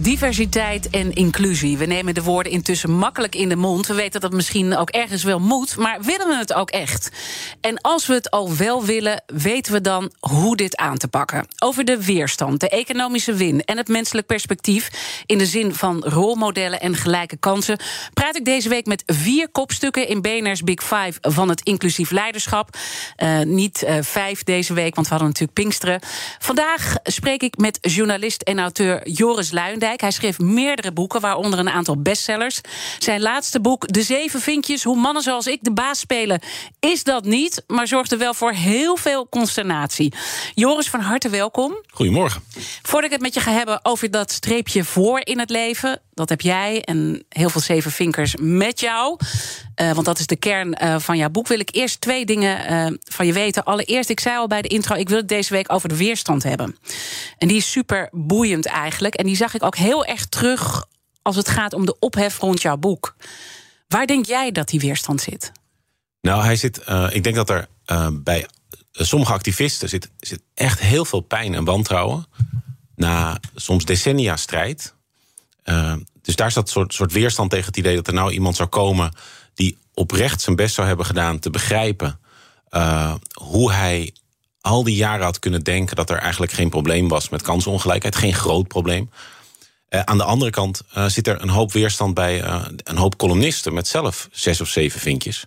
Diversiteit en inclusie. We nemen de woorden intussen makkelijk in de mond. We weten dat het misschien ook ergens wel moet, maar willen we het ook echt? En als we het al wel willen, weten we dan hoe dit aan te pakken? Over de weerstand, de economische win en het menselijk perspectief in de zin van rolmodellen en gelijke kansen praat ik deze week met vier kopstukken in BNR's Big Five van het inclusief leiderschap. Uh, niet uh, vijf deze week, want we hadden natuurlijk Pinksteren. Vandaag spreek ik met journalist en auteur Joris Luijendijk. Hij schreef meerdere boeken, waaronder een aantal bestsellers. Zijn laatste boek, De Zeven Vinkjes, hoe mannen zoals ik de baas spelen, is dat niet, maar zorgde wel voor heel veel consternatie. Joris, van harte welkom. Goedemorgen. Voordat ik het met je ga hebben over dat streepje voor in het leven, dat heb jij en heel veel zeven vinkers met jou. Uh, want dat is de kern uh, van jouw boek. Wil ik eerst twee dingen uh, van je weten. Allereerst, ik zei al bij de intro, ik wil het deze week over de weerstand hebben. En die is super boeiend eigenlijk. En die zag ik ook heel erg terug als het gaat om de ophef rond jouw boek. Waar denk jij dat die weerstand zit? Nou, hij zit. ik denk dat er bij sommige activisten zit, zit echt heel veel pijn en wantrouwen. Na soms decennia strijd. Dus daar staat een soort, soort weerstand tegen het idee dat er nou iemand zou komen die oprecht zijn best zou hebben gedaan te begrijpen uh, hoe hij al die jaren had kunnen denken dat er eigenlijk geen probleem was met kansenongelijkheid, geen groot probleem. Uh, aan de andere kant uh, zit er een hoop weerstand bij een hoop columnisten met zelf zes of zeven vinkjes.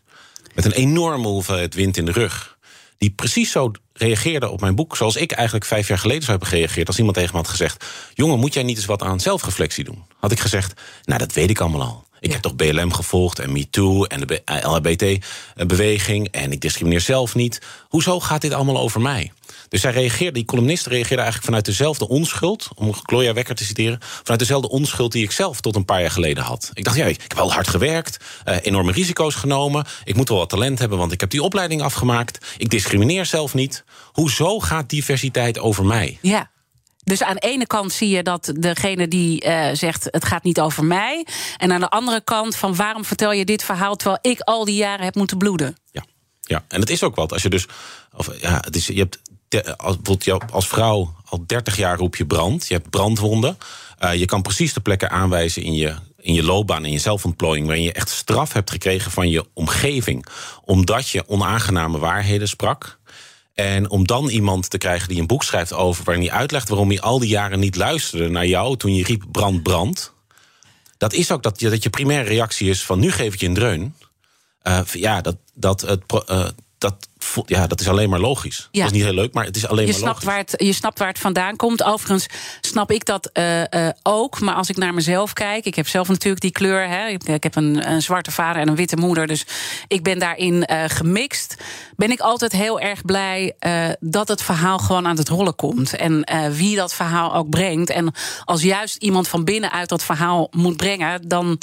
Met een enorme hoeveelheid wind in de rug. Die precies zo reageerden op mijn boek zoals ik eigenlijk vijf jaar geleden zou hebben gereageerd. Als iemand tegen me had gezegd: Jongen, moet jij niet eens wat aan zelfreflectie doen? Had ik gezegd: Nou, dat weet ik allemaal al. Ik ja. heb toch BLM gevolgd en MeToo en de LHBT-beweging en ik discrimineer zelf niet. Hoezo gaat dit allemaal over mij? Dus zij reageerde, die columnist reageerde eigenlijk vanuit dezelfde onschuld, om Gloria Wekker te citeren, vanuit dezelfde onschuld die ik zelf tot een paar jaar geleden had. Ik dacht, ja, ik heb wel hard gewerkt, uh, enorme risico's genomen, ik moet wel wat talent hebben, want ik heb die opleiding afgemaakt, ik discrimineer zelf niet. Hoezo gaat diversiteit over mij? Ja. Dus aan de ene kant zie je dat degene die uh, zegt het gaat niet over mij. En aan de andere kant van waarom vertel je dit verhaal terwijl ik al die jaren heb moeten bloeden? Ja, ja. en het is ook wat. Als je dus. Of, ja, het is, je hebt als, als vrouw al 30 jaar roep je brand. Je hebt brandwonden. Uh, je kan precies de plekken aanwijzen in je, in je loopbaan, in je zelfontplooiing, waarin je echt straf hebt gekregen van je omgeving. Omdat je onaangename waarheden sprak. En om dan iemand te krijgen die een boek schrijft over... waarin hij uitlegt waarom hij al die jaren niet luisterde naar jou... toen je riep brand, brand. Dat is ook dat je, dat je primaire reactie is van nu geef ik je een dreun. Uh, ja, dat, dat, het, uh, dat ja, dat is alleen maar logisch. Ja. Dat is niet heel leuk, maar het is alleen je maar snapt logisch. Waar het, je snapt waar het vandaan komt. Overigens snap ik dat uh, uh, ook. Maar als ik naar mezelf kijk... ik heb zelf natuurlijk die kleur. Hè, ik heb een, een zwarte vader en een witte moeder. Dus ik ben daarin uh, gemixt. Ben ik altijd heel erg blij dat het verhaal gewoon aan het rollen komt. En wie dat verhaal ook brengt. En als juist iemand van binnenuit dat verhaal moet brengen... dan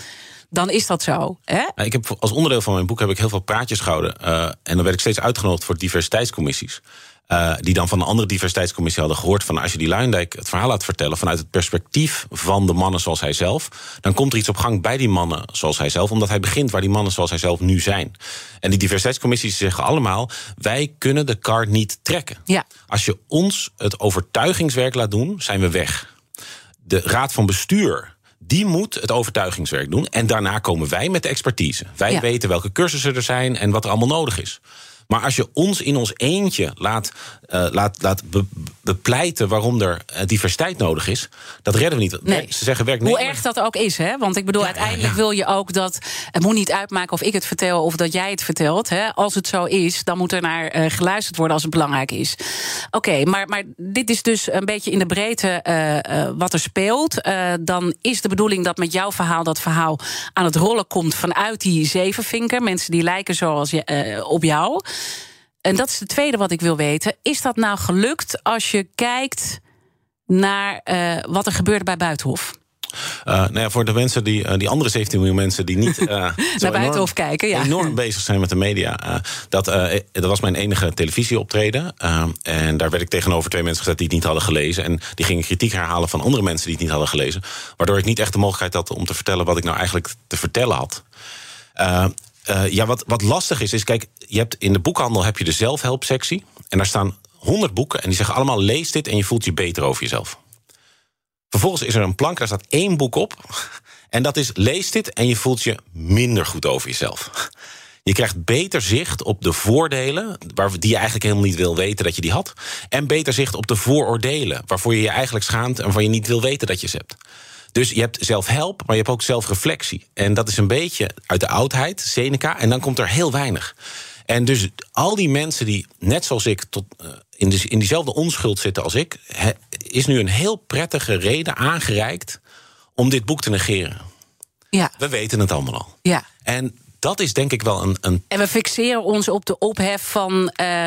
dan is dat zo. Hè? Ik heb, als onderdeel van mijn boek heb ik heel veel praatjes gehouden. Uh, en dan werd ik steeds uitgenodigd voor diversiteitscommissies. Uh, die dan van een andere diversiteitscommissie hadden gehoord van als je die Luindijk het verhaal laat vertellen vanuit het perspectief van de mannen zoals hij zelf, dan komt er iets op gang bij die mannen zoals hij zelf, omdat hij begint waar die mannen zoals hij zelf nu zijn. En die diversiteitscommissies zeggen allemaal: wij kunnen de kar niet trekken. Ja. Als je ons het overtuigingswerk laat doen, zijn we weg. De raad van bestuur die moet het overtuigingswerk doen. En daarna komen wij met de expertise. Wij Ja. weten welke cursussen er zijn en wat er allemaal nodig is. Maar als je ons in ons eentje laat, uh, laat, laat be, bepleiten waarom er uh, diversiteit nodig is, dat redden we niet. Nee. Ze zeggen werknemers. Hoe erg dat ook is, hè? Want ik bedoel, ja, uiteindelijk ja, wil je ook dat. Het moet niet uitmaken of ik het vertel of dat jij het vertelt. Hè? Als het zo is, dan moet er naar uh, geluisterd worden als het belangrijk is. Oké, okay, maar, maar dit is dus een beetje in de breedte wat er speelt. dan is de bedoeling dat met jouw verhaal dat verhaal aan het rollen komt vanuit die zevenvinker. Mensen die lijken zoals je, op jou. En dat is het tweede wat ik wil weten. Is dat nou gelukt als je kijkt naar uh, wat er gebeurde bij Buitenhof? Uh, nou ja, voor de mensen die, uh, die andere 17 miljoen mensen die niet uh, naar Buitenhof kijken, ja. enorm bezig zijn met de media. dat, dat was mijn enige televisieoptreden. en daar werd ik tegenover twee mensen gezet die het niet hadden gelezen. En die gingen kritiek herhalen van andere mensen die het niet hadden gelezen. Waardoor ik niet echt de mogelijkheid had om te vertellen wat ik nou eigenlijk te vertellen had. Uh, ja, wat, wat lastig is, is kijk, je hebt in de boekhandel heb je de zelfhelpsectie. En daar staan honderd boeken en die zeggen allemaal lees dit en je voelt je beter over jezelf. Vervolgens is er een plank, daar staat één boek op. En dat is lees dit en je voelt je minder goed over jezelf. Je krijgt beter zicht op de voordelen, die je eigenlijk helemaal niet wil weten dat je die had. En beter zicht op de vooroordelen, waarvoor je je eigenlijk schaamt en waarvan je niet wil weten dat je ze hebt. Dus je hebt zelfhelp, maar je hebt ook zelfreflectie. En dat is een beetje uit de oudheid, Seneca, en dan komt er heel weinig. En dus al die mensen die, net zoals ik, tot, uh, in, de, in diezelfde onschuld zitten als ik, he, is nu een heel prettige reden aangereikt om dit boek te negeren. Ja. We weten het allemaal al. Ja. En dat is denk ik wel een. een... En we fixeren ons op de ophef van. Uh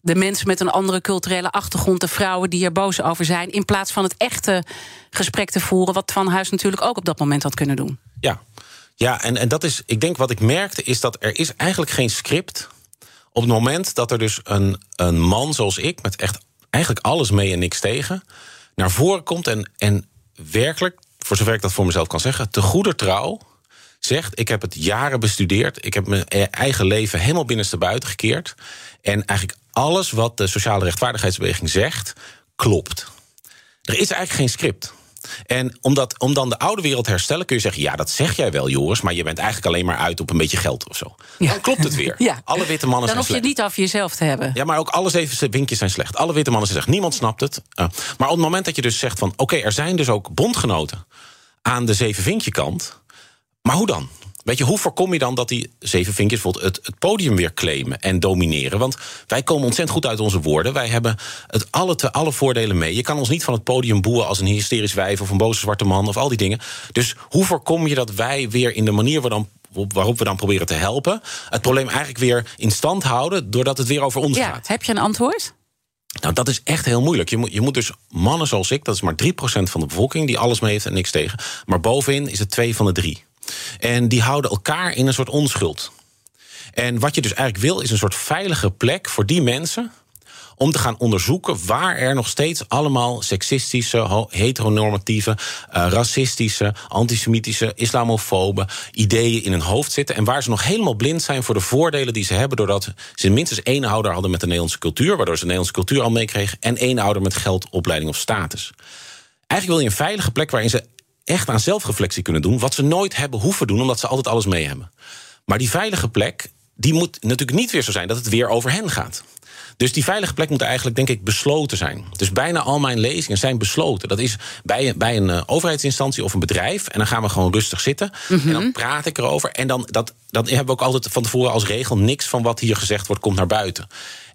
de mensen met een andere culturele achtergrond, de vrouwen die er boos over zijn, in plaats van het echte gesprek te voeren, wat Van Huis natuurlijk ook op dat moment had kunnen doen. Ja, ja en, en dat is, ik denk wat ik merkte, is dat er is eigenlijk geen script. Op het moment dat er dus een, een man zoals ik, met echt eigenlijk alles mee en niks tegen, naar voren komt en, en werkelijk, voor zover ik dat voor mezelf kan zeggen, te goede trouw zegt: Ik heb het jaren bestudeerd. Ik heb mijn eigen leven helemaal binnenstebuiten gekeerd. En eigenlijk alles wat de sociale rechtvaardigheidsbeweging zegt, klopt. Er is eigenlijk geen script. En om, dat, om dan de oude wereld te herstellen, kun je zeggen: ja, dat zeg jij wel, Joris, maar je bent eigenlijk alleen maar uit op een beetje geld of zo. Ja. Dan klopt het weer. Ja. Alle witte mannen dan zijn hoef je het niet over jezelf te hebben. Ja, maar ook alle zeven vinkjes zijn slecht. Alle witte mannen zijn slecht. Niemand snapt het. Uh, maar op het moment dat je dus zegt van: oké, okay, er zijn dus ook bondgenoten aan de zeven vinkje kant. Maar hoe dan? Weet je, hoe voorkom je dan dat die zeven vinkjes bijvoorbeeld het, het, podium weer claimen en domineren? Want wij komen ontzettend goed uit onze woorden. Wij hebben het alle, te, alle voordelen mee. Je kan ons niet van het podium boeien als een hysterisch wijf of een boze zwarte man of al die dingen. Dus hoe voorkom je dat wij weer in de manier waarop we dan proberen te helpen, het probleem eigenlijk weer in stand houden doordat het weer over ons ja, gaat? Heb je een antwoord? Nou, dat is echt heel moeilijk. Je moet, je moet dus mannen zoals ik, dat is maar 3% van de bevolking die alles mee heeft en niks tegen. Maar bovenin is het twee van de drie. En die houden elkaar in een soort onschuld. En wat je dus eigenlijk wil, is een soort veilige plek voor die mensen om te gaan onderzoeken waar er nog steeds allemaal seksistische, heteronormatieve, uh, racistische, antisemitische, islamofobe ideeën in hun hoofd zitten. En waar ze nog helemaal blind zijn voor de voordelen die ze hebben. doordat ze minstens één ouder hadden met de Nederlandse cultuur. waardoor ze de Nederlandse cultuur al meekregen. en één ouder met geld, opleiding of status. Eigenlijk wil je een veilige plek waarin ze echt aan zelfreflectie kunnen doen. Wat ze nooit hebben hoeven doen, omdat ze altijd alles mee hebben. Maar die veilige plek, die moet natuurlijk niet weer zo zijn dat het weer over hen gaat. Dus die veilige plek moet eigenlijk, denk ik, besloten zijn. Dus bijna al mijn lezingen zijn besloten. Dat is bij, bij een uh, overheidsinstantie of een bedrijf. En dan gaan we gewoon rustig zitten. Mm -hmm. En dan praat ik erover. En dan, dat, dan hebben we ook altijd van tevoren als regel... niks van wat hier gezegd wordt, komt naar buiten.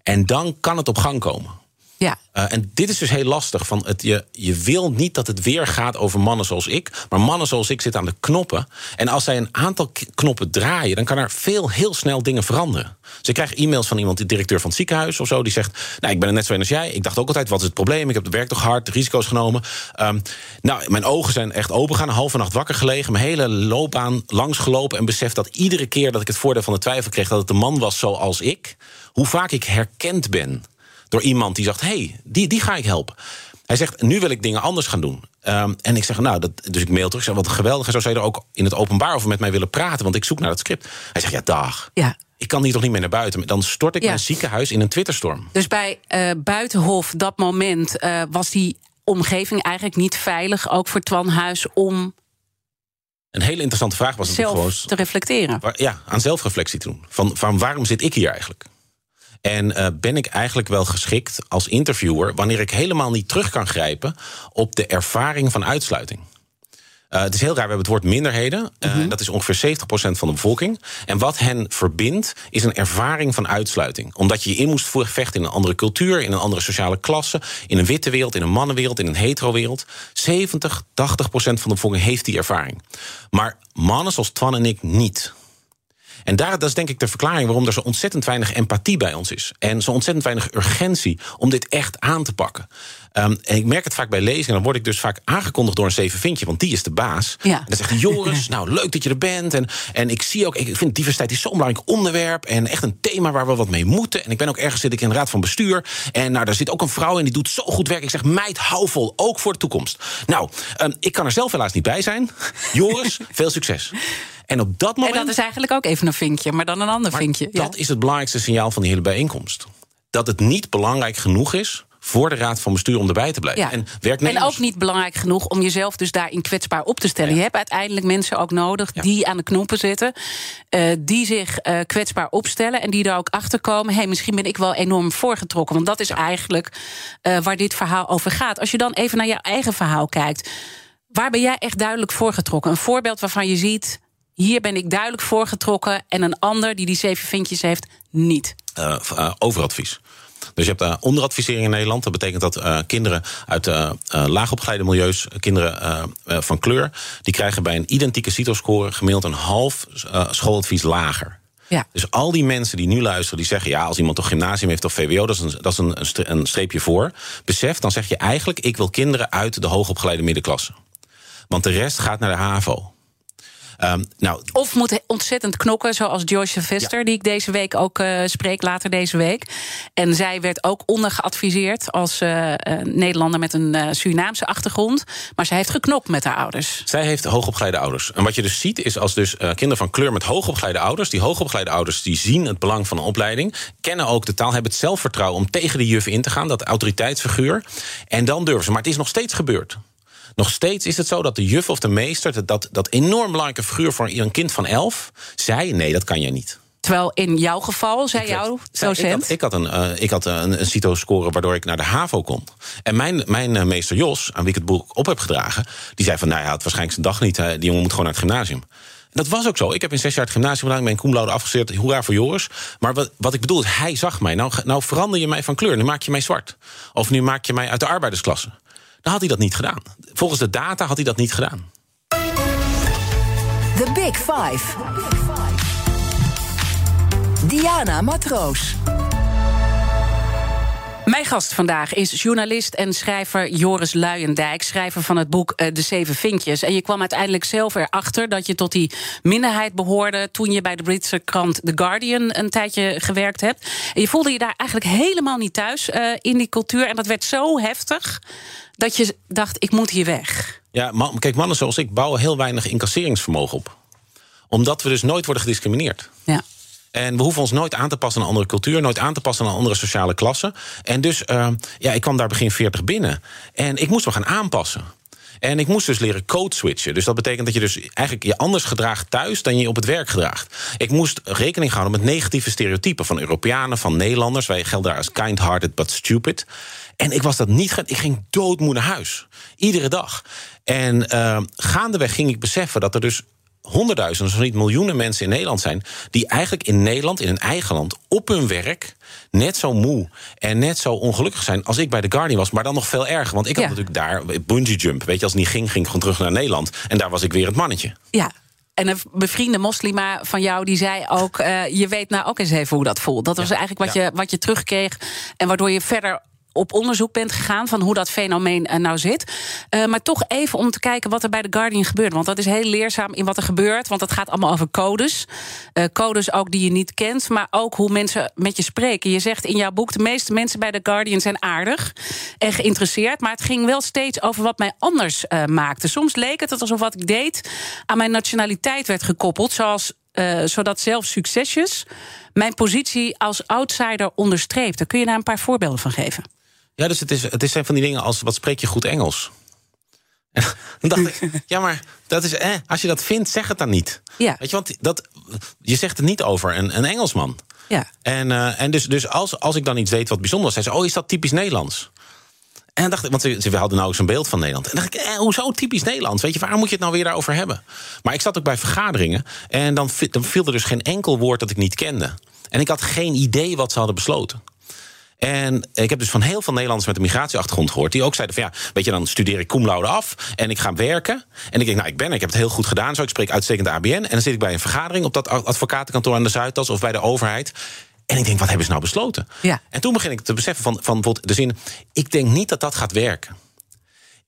En dan kan het op gang komen. Ja. Uh, en dit is dus heel lastig. Van het, je, je wil niet dat het weer gaat over mannen zoals ik. Maar mannen zoals ik zitten aan de knoppen. En als zij een aantal knoppen draaien, dan kan er veel heel snel dingen veranderen. Ze krijgen e-mails van iemand, de directeur van het ziekenhuis of zo, die zegt: Nou, ik ben er net zo in als jij. Ik dacht ook altijd: wat is het probleem? Ik heb het werk toch hard, risico's genomen. Um, nou, mijn ogen zijn echt open gaan, halve nacht wakker gelegen, mijn hele loopbaan langsgelopen en besef dat iedere keer dat ik het voordeel van de twijfel kreeg dat het een man was zoals ik, hoe vaak ik herkend ben door iemand die zegt: hey, die, die ga ik helpen. Hij zegt: Nu wil ik dingen anders gaan doen. Um, en ik zeg: Nou, dat, dus ik mail terug. Ik zeg: Wat geweldig. En zo zou je er ook in het openbaar over met mij willen praten, want ik zoek naar dat script. Hij zegt: Ja, dag. Ja. Ik kan hier toch niet meer naar buiten. Dan stort ik Ja. mijn ziekenhuis in een Twitterstorm. Dus bij eh, Buitenhof, dat moment, eh, was die omgeving eigenlijk niet veilig, ook voor Twan Huis, om Een hele interessante vraag was natuurlijk zelf gewoon. te reflecteren. Ja, aan zelfreflectie te doen. Van, van waarom zit ik hier eigenlijk? En uh, ben ik eigenlijk wel geschikt als interviewer wanneer ik helemaal niet terug kan grijpen op de ervaring van uitsluiting. Uh, het is heel raar, we hebben het woord minderheden. Uh, mm -hmm. Dat is ongeveer 70% van de bevolking. En wat hen verbindt, is een ervaring van uitsluiting. Omdat je je in moest vechten in een andere cultuur, in een andere sociale klasse, in een witte wereld, in een mannenwereld, in een hetero-wereld. 70, 80% van de bevolking heeft die ervaring. Maar mannen zoals Twan en ik niet. En daar, dat is denk ik de verklaring waarom er zo ontzettend weinig empathie bij ons is. En zo ontzettend weinig urgentie om dit echt aan te pakken. Um, en ik merk het vaak bij lezingen. Dan word ik dus vaak aangekondigd door een zevenvintje, want die is de baas. Ja. En dan zegt hij: Joris, nou leuk dat je er bent. En, en ik zie ook, ik vind diversiteit is zo'n belangrijk onderwerp. En echt een thema waar we wat mee moeten. En ik ben ook ergens zit ik in de raad van bestuur. En nou, daar zit ook een vrouw in die doet zo goed werk. Ik zeg: meid, hou vol, ook voor de toekomst. Nou, um, ik kan er zelf helaas niet bij zijn. Joris, veel succes. En op dat moment. En dat is eigenlijk ook even een vinkje, maar dan een ander maar vinkje. Dat is het belangrijkste signaal van die hele bijeenkomst. Dat het niet belangrijk genoeg is voor de raad van bestuur om erbij te blijven. Ja. En, werknemers... en ook niet belangrijk genoeg om jezelf dus daarin kwetsbaar op te stellen. Ja. Je hebt uiteindelijk mensen ook nodig Ja. die aan de knoppen zitten, uh, die zich uh, kwetsbaar opstellen en die er ook achter komen. Hé, hey, misschien ben ik wel enorm voorgetrokken. Want dat is eigenlijk uh, waar dit verhaal over gaat. Als je dan even naar jouw eigen verhaal kijkt, waar ben jij echt duidelijk voorgetrokken? Een voorbeeld waarvan je ziet. Hier ben ik duidelijk voorgetrokken en een ander die die zeven vinkjes heeft, niet. Uh, uh, overadvies. Dus je hebt uh, onderadvisering in Nederland. Dat betekent dat uh, kinderen uit uh, laagopgeleide milieus, kinderen van kleur, die krijgen bij een identieke CITO-score gemiddeld een half schooladvies lager. Ja. Dus al die mensen die nu luisteren, die zeggen: ja, als iemand toch gymnasium heeft of VWO, dat is een, dat is een, een streepje voor. Besef, dan zeg je eigenlijk: ik wil kinderen uit de hoogopgeleide middenklasse. Want de rest gaat naar de HAVO. Um, nou, of moet ontzettend knokken, zoals Joyce Vester, ja. die ik deze week ook uh, spreek, later deze week. En zij werd ook ondergeadviseerd als uh, uh, Nederlander met een Surinaamse achtergrond. Maar zij heeft geknokt met haar ouders. Zij heeft hoogopgeleide ouders. En wat je dus ziet, is als dus kinderen van kleur met hoogopgeleide ouders, die hoogopgeleide ouders die zien het belang van een opleiding, kennen ook de taal, hebben het zelfvertrouwen om tegen de juf in te gaan, dat autoriteitsfiguur. En dan durven ze. Maar het is nog steeds gebeurd. Nog steeds is het zo dat de juf of de meester, dat, dat, enorm belangrijke figuur voor een kind van elf, zei: nee, dat kan jij niet. Terwijl in jouw geval, zei jouw docent... Ik had, ik had een, uh, ik had een, een CITO-score waardoor ik naar de HAVO kon. En mijn, mijn uh, meester Jos, aan wie ik het boek op heb gedragen... die zei van, nou ja, het waarschijnlijk zijn dag niet. Die jongen moet gewoon naar het gymnasium. Dat was ook zo. Ik heb in zes jaar het gymnasium gedaan. Ik ben cum laude afgestudeerd. Hoera voor Joris. Maar wat, wat ik bedoel is, hij zag mij. Nou, nou verander je mij van kleur. Nu maak je mij zwart. Of nu maak je mij uit de arbeidersklasse. Had hij dat niet gedaan. Volgens de data had hij dat niet gedaan. The Big Five. Diana Matroos. Mijn gast vandaag is journalist en schrijver Joris Luijendijk, schrijver van het boek De Zeven Vinkjes. En je kwam uiteindelijk zelf erachter dat je tot die minderheid behoorde toen je bij de Britse krant The Guardian een tijdje gewerkt hebt. En je voelde je daar eigenlijk helemaal niet thuis uh, in die cultuur. En dat werd zo heftig dat je dacht: ik moet hier weg. Ja, man, kijk, mannen zoals ik bouwen heel weinig incasseringsvermogen op. Omdat we dus nooit worden gediscrimineerd. Ja. En we hoeven ons nooit aan te passen aan een andere cultuur, nooit aan te passen aan een andere sociale klasse. En dus, uh, ja, ik kwam daar begin 40 binnen. En ik moest me gaan aanpassen. En ik moest dus leren code switchen. Dus dat betekent dat je dus eigenlijk je anders gedraagt thuis dan je op het werk gedraagt. Ik moest rekening houden met negatieve stereotypen van Europeanen, van Nederlanders. Wij gelden daar als kind-hearted but stupid. En ik was dat niet. Ik ging doodmoe naar huis. Iedere dag. En uh, gaandeweg ging ik beseffen dat er dus honderdduizenden, zo niet miljoenen mensen in Nederland zijn. die eigenlijk in Nederland, in hun eigen land, op hun werk. net zo moe en net zo ongelukkig zijn als ik bij The Guardian was. Maar dan nog veel erger. Want ik had natuurlijk daar bungee jump. Weet je, als het niet ging, ging ik gewoon terug naar Nederland. En daar was ik weer het mannetje. Ja. En een bevriende moslima van jou die zei ook: eh, Je weet nou ook eens even hoe dat voelt. Dat was Ja, eigenlijk wat, ja. je, wat je terugkreeg. En waardoor je verder op onderzoek bent gegaan van hoe dat fenomeen eh, nou zit. Eh, maar toch even om te kijken wat er bij The Guardian gebeurt. Want dat is heel leerzaam in wat er gebeurt. Want het gaat allemaal over codes. Eh, codes ook die je niet kent. Maar ook hoe mensen met je spreken. Je zegt in jouw boek: de meeste mensen bij The Guardian zijn aardig en geïnteresseerd. Maar het ging wel steeds over wat mij anders maakte. Soms leek het alsof wat ik deed aan mijn nationaliteit werd gekoppeld. Zoals zodat zelfs succesjes mijn positie als outsider onderstreepte. Kun je daar een paar voorbeelden van geven? Ja, dus het, is, het is zijn van die dingen als: wat spreek je goed Engels? En dan dacht ik, ja, maar dat is, eh, als je dat vindt, zeg het dan niet. Ja. Weet je, want dat, je zegt het niet over een, een Engelsman. Ja. En, eh, en dus, dus als, als ik dan iets weet wat bijzonder was, zei ze: Oh, is dat typisch Nederlands? En dan dacht ik, want ze, ze hadden nou zo'n beeld van Nederland. En dan dacht ik, eh, hoezo typisch Nederlands? Weet je, waar moet je het nou weer daarover hebben? Maar ik zat ook bij vergaderingen en dan, dan viel er dus geen enkel woord dat ik niet kende. En ik had geen idee wat ze hadden besloten. En ik heb dus van heel veel Nederlanders met een migratieachtergrond gehoord... die ook zeiden van ja, weet je, dan studeer ik cum laude af... en ik ga werken. En ik denk, nou, ik ben er, ik heb het heel goed gedaan. Zo, ik spreek uitstekend ABN. En dan zit ik bij een vergadering op dat advocatenkantoor aan de Zuidas... of bij de overheid. En ik denk, wat hebben ze nou besloten? Ja. En toen begin ik te beseffen van, van bijvoorbeeld de zin... ik denk niet dat dat gaat werken.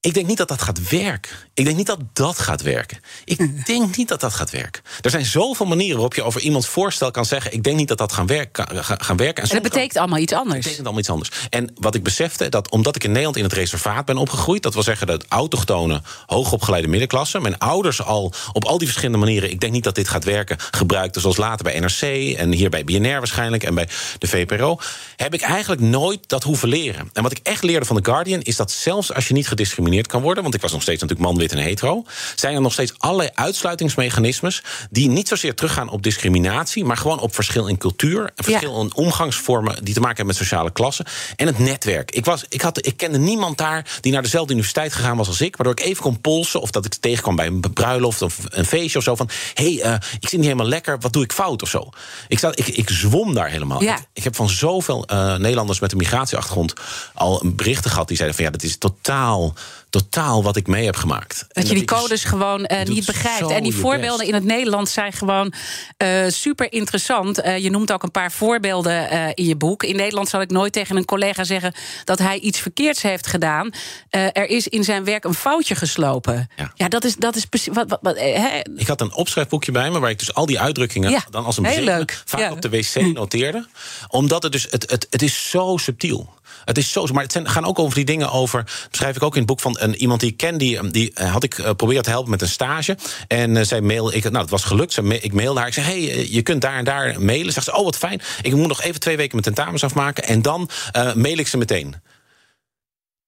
Ik denk niet dat dat gaat werken. Ik denk niet dat dat gaat werken. Ik denk niet dat dat gaat werken. Er zijn zoveel manieren waarop je over iemands voorstel kan zeggen... ik denk niet dat dat gaan, werken. gaan, werken. En dat kan- betekent allemaal iets anders. betekent allemaal iets anders. En wat ik besefte, dat omdat ik in Nederland in het reservaat ben opgegroeid, dat wil zeggen dat autochtone, hoogopgeleide middenklasse, mijn ouders al op al die verschillende manieren, ik denk niet dat dit gaat werken, gebruikten, zoals later bij NRC en hier bij BNR waarschijnlijk en bij de VPRO, heb ik eigenlijk nooit dat hoeven leren. En wat ik echt leerde van The Guardian is dat zelfs als je niet gediscrimineerd kan worden, want ik was nog steeds natuurlijk man, wit en hetero, zijn er nog steeds allerlei uitsluitingsmechanismes die niet zozeer teruggaan op discriminatie, maar gewoon op verschil in cultuur en verschil in omgangsvormen die te maken hebben met sociale klassen. En het netwerk. Ik, was, ik, had, ik kende niemand daar die naar dezelfde universiteit gegaan was als ik, waardoor ik even kon polsen of dat ik tegenkwam bij een bruiloft of een feestje of zo. Van hé, hey, eh, ik zit niet helemaal lekker, wat doe ik fout of zo. Ik, zat, ik, ik zwom daar helemaal. Ja. Ik, ik heb van zoveel eh, Nederlanders met een migratieachtergrond al berichten gehad die zeiden van ja, dat is totaal, totaal wat ik mee heb gemaakt. En Dat je die dus- codes gewoon eh, niet begrijpt. En die voorbeelden best. in het Nederlands zijn gewoon eh, super interessant. Eh, je noemt ook een paar voorbeelden in je boek. In Nederland zal ik nooit tegen een collega zeggen dat hij iets verkeerds heeft gedaan. Er is in zijn werk een foutje geslopen. Ja, Ja. dat is, dat is precies. Wat, wat, wat, hè? Ik had een opschrijfboekje bij me waar ik dus al die uitdrukkingen Ja, dan als een leuk. vaak Ja. op de wc noteerde. Omdat het dus, het, het, het is zo subtiel. Het is zo, maar het zijn, gaan ook over die dingen over. Beschrijf ik ook in het boek van een, iemand die ik ken. Die, die eh, had ik uh, proberen te helpen met een stage. En uh, zij mail, ik, nou, het was gelukt. Zij, ik mailde haar. Ik zei: hey, je kunt daar en daar mailen. Zegt ze: Oh, wat fijn. Ik moet nog even twee weken mijn tentamens afmaken. En dan mail ik ze meteen.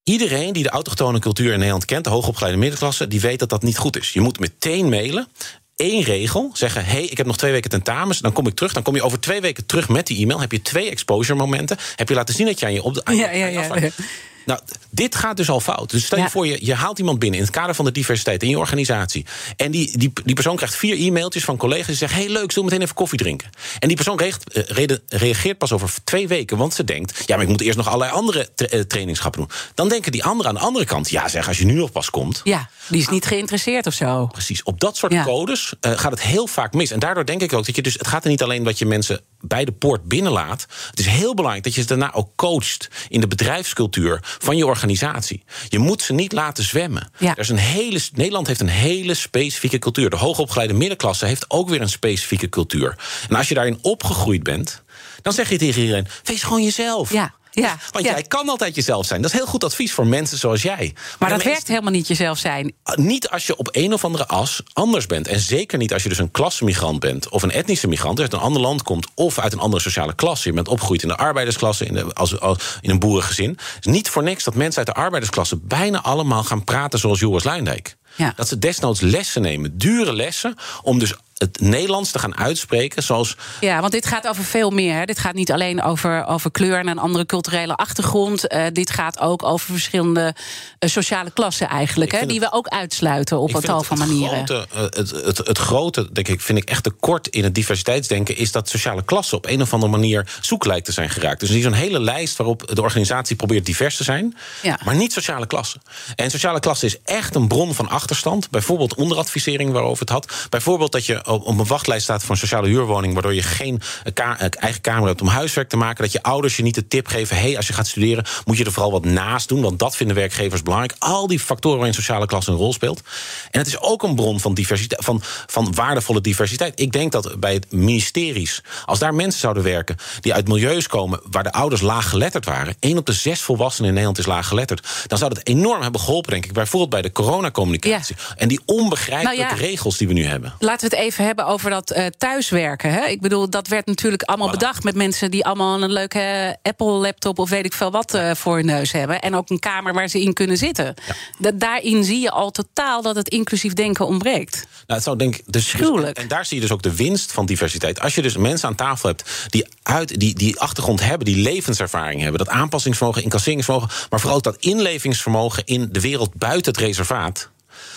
Iedereen die de autochtone cultuur in Nederland kent, de hoogopgeleide middenklasse, die weet dat dat niet goed is. Je moet meteen mailen. Eén regel, zeggen: hé, hey, ik heb nog twee weken tentamens. Dan kom ik terug. Dan kom je over twee weken terug met die e-mail. Heb je twee exposure momenten. Heb je laten zien dat je aan je op de. Ja, ja, ja. Nou, dit gaat dus al fout. Dus stel je Ja. voor, je, je haalt iemand binnen in het kader van de diversiteit in je organisatie. En die, die, die persoon krijgt vier e-mailtjes van collega's die zeggen: hey, leuk, zullen we meteen even koffie drinken? En die persoon reageert, eh, reageert pas over twee weken, want ze denkt: ja, maar ik moet eerst nog allerlei andere tra- eh, trainingschappen doen. Dan denken die anderen aan de andere kant: ja, zeg, als je nu nog pas komt. Ja, die is niet geïnteresseerd of zo. Precies, op dat soort Ja. codes eh, gaat het heel vaak mis. En daardoor denk ik ook dat je dus. Het gaat er niet alleen dat je mensen bij de poort binnenlaat. Het is heel belangrijk dat je ze daarna ook coacht in de bedrijfscultuur van je organisatie. Je moet ze niet laten zwemmen. Ja. Er is een hele, Nederland heeft een hele specifieke cultuur. De hoogopgeleide middenklasse heeft ook weer een specifieke cultuur. En als je daarin opgegroeid bent, dan zeg je tegen iedereen: wees gewoon jezelf. Ja, ja, Want ja. jij kan altijd jezelf zijn. Dat is heel goed advies voor mensen zoals jij. Maar dat werkt helemaal niet jezelf zijn. niet als je op een of andere as anders bent. En zeker niet als je dus een klassemigrant bent. Of een etnische migrant die uit een ander land komt. Of uit een andere sociale klasse. Je bent opgegroeid in de arbeidersklasse. In, de, als, als- in een boerengezin. Het is niet voor niks dat mensen uit de arbeidersklasse. bijna allemaal gaan praten zoals Joris Luindijk. Ja. Dat ze desnoods lessen nemen. Dure lessen. Om dus het Nederlands te gaan uitspreken zoals. Ja, want dit gaat over veel meer. Hè. Dit gaat niet alleen over, over kleur en een andere culturele achtergrond. Eh, dit gaat ook over verschillende eh, sociale klassen eigenlijk. Hè, die we ook uitsluiten op een tal van het manieren. Grote, eh, het, het, het grote, denk ik, vind ik echt tekort in het diversiteitsdenken... is dat sociale klasse op een of andere manier zoek lijkt te zijn geraakt. Dus er is een hele lijst waarop de organisatie probeert divers te zijn... Ja. maar niet sociale klasse. En sociale klasse is echt een bron van achterstand. Bijvoorbeeld onderadvisering, waarover het had. Bijvoorbeeld dat je op een wachtlijst staat voor een sociale huurwoning... waardoor je geen eh, ka- eigen kamer hebt om huiswerk te maken. Dat je ouders je niet de tip geven... hey, als je gaat studeren moet je er vooral wat naast doen... want dat vinden werkgevers belangrijk. Al die factoren waarin sociale klasse een rol speelt. En het is ook een bron van, diversiteit, van, van waardevolle diversiteit. Ik denk dat bij het ministeries... als daar mensen zouden werken die uit milieus komen... waar de ouders laaggeletterd waren... één op de zes volwassenen in Nederland is laaggeletterd... dan zou dat enorm hebben geholpen, denk ik. Bijvoorbeeld bij de coronacommunicatie. En die onbegrijpelijke Nou ja. regels die we nu hebben. Laten we het even even hebben over dat uh, thuiswerken. Hè? Ik bedoel, dat werd natuurlijk allemaal bedacht met mensen die allemaal een leuke Apple-laptop of weet ik veel wat uh, voor hun neus hebben. En ook een kamer waar ze in kunnen zitten. Ja. daarin zie je al totaal dat het inclusief denken ontbreekt. Nou, het zou denk dus, dus, en daar zie je dus ook de winst van diversiteit. Als je dus mensen aan tafel hebt die, uit, die, die achtergrond hebben, die levenservaring hebben, dat aanpassingsvermogen, incasseringsvermogen, maar vooral ook dat inlevingsvermogen in de wereld buiten het reservaat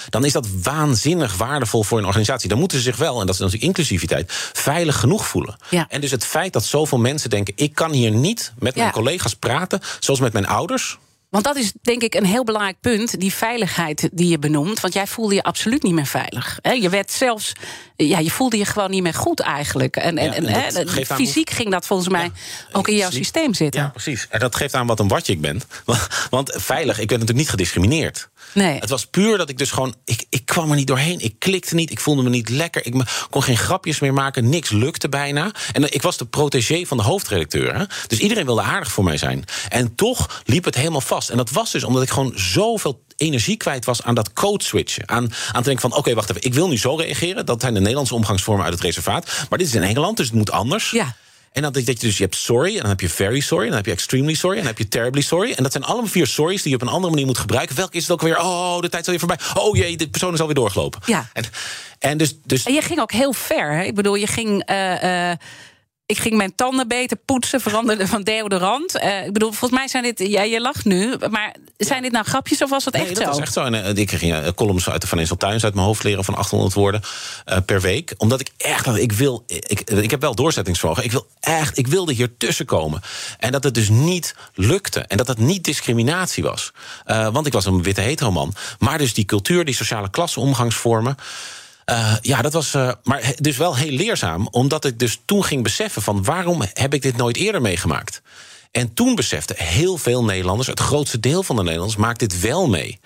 dan is dat waanzinnig waardevol voor een organisatie. Dan moeten ze zich wel, en dat is natuurlijk inclusiviteit, veilig genoeg voelen. Ja. En dus het feit dat zoveel mensen denken: ik kan hier niet met mijn collega's praten, zoals met mijn ouders. Want dat is denk ik een heel belangrijk punt, die veiligheid die je benoemt. Want jij voelde je absoluut niet meer veilig. Je werd zelfs, ja, je voelde je gewoon niet meer goed eigenlijk. En, en, en fysiek ging dat volgens mij ook in jouw systeem zitten. Ja, precies. En dat geeft aan wat een watje ik ben. Want veilig, ik werd natuurlijk niet gediscrimineerd. Nee. Het was puur dat ik dus gewoon. Ik, ik kwam er niet doorheen. Ik klikte niet. Ik voelde me niet lekker. Ik kon geen grapjes meer maken. Niks lukte bijna. En ik was de protégé van de hoofdredacteur. Hè? Dus iedereen wilde aardig voor mij zijn. En toch liep het helemaal vast. En dat was dus omdat ik gewoon zoveel energie kwijt was aan dat code switchen. Aan, aan te denken van, oké, wacht even, ik wil nu zo reageren. Dat zijn de Nederlandse omgangsvormen uit het reservaat. Maar dit is in Engeland, dus het moet anders. Ja. En dan denk je dus, je hebt sorry, en dan heb je very sorry, en dan heb je extremely sorry, en dan heb je terribly sorry. En dat zijn allemaal vier sorry's die je op een andere manier moet gebruiken. Welke is het ook weer? Oh, de tijd is alweer voorbij. Oh jee, de persoon is alweer doorgelopen. Ja. En, en, dus, dus... en je ging ook heel ver. Hè? Ik bedoel, je ging. Uh, uh ik ging mijn tanden beter poetsen, veranderde van deodorant. Uh, ik bedoel, volgens mij zijn dit. Ja, je lacht nu, maar zijn dit nou grapjes of was dat echt zo? dat was echt zo. En, ik ging uh, columns uit de Financial Times uit mijn hoofd leren van 800 woorden per week. Omdat ik echt ik wil. Ik, ik heb wel doorzettingsvermogen. Ik wil echt. Ik wilde hier tussen komen. En dat het dus niet lukte. En dat het niet discriminatie was. want ik was een witte hetero man. Maar dus die cultuur, die sociale klasse, omgangsvormen. Uh, ja, dat was uh, maar dus wel heel leerzaam, omdat ik dus toen ging beseffen van waarom heb ik dit nooit eerder meegemaakt? En toen besefte heel veel Nederlanders, het grootste deel van de Nederlanders, maakt dit wel mee.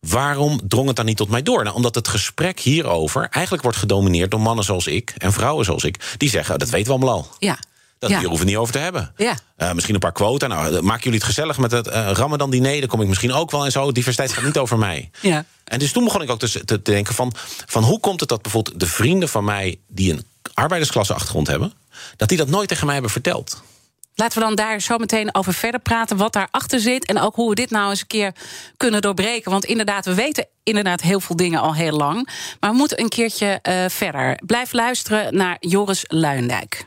Waarom drong het dan niet tot mij door? Nou, omdat het gesprek hierover eigenlijk wordt gedomineerd door mannen zoals ik en vrouwen zoals ik, die zeggen: oh, dat weten we allemaal al. Ja. Dat hier hoeven we niet over te hebben. Ja. Uh, misschien een paar quota. Nou, maken jullie het gezellig met het uh, Ramadan-diner? Daar kom ik misschien ook wel en zo. Diversiteit gaat niet over mij. Ja. En dus toen begon ik ook te, te denken van, van... hoe komt het dat bijvoorbeeld de vrienden van mij... die een arbeidersklasse-achtergrond hebben... dat die dat nooit tegen mij hebben verteld? Laten we dan daar zo meteen over verder praten, wat daarachter zit... en ook hoe we dit nou eens een keer kunnen doorbreken. Want inderdaad, we weten inderdaad heel veel dingen al heel lang. Maar we moeten een keertje uh, verder. Blijf luisteren naar Joris Luindijk.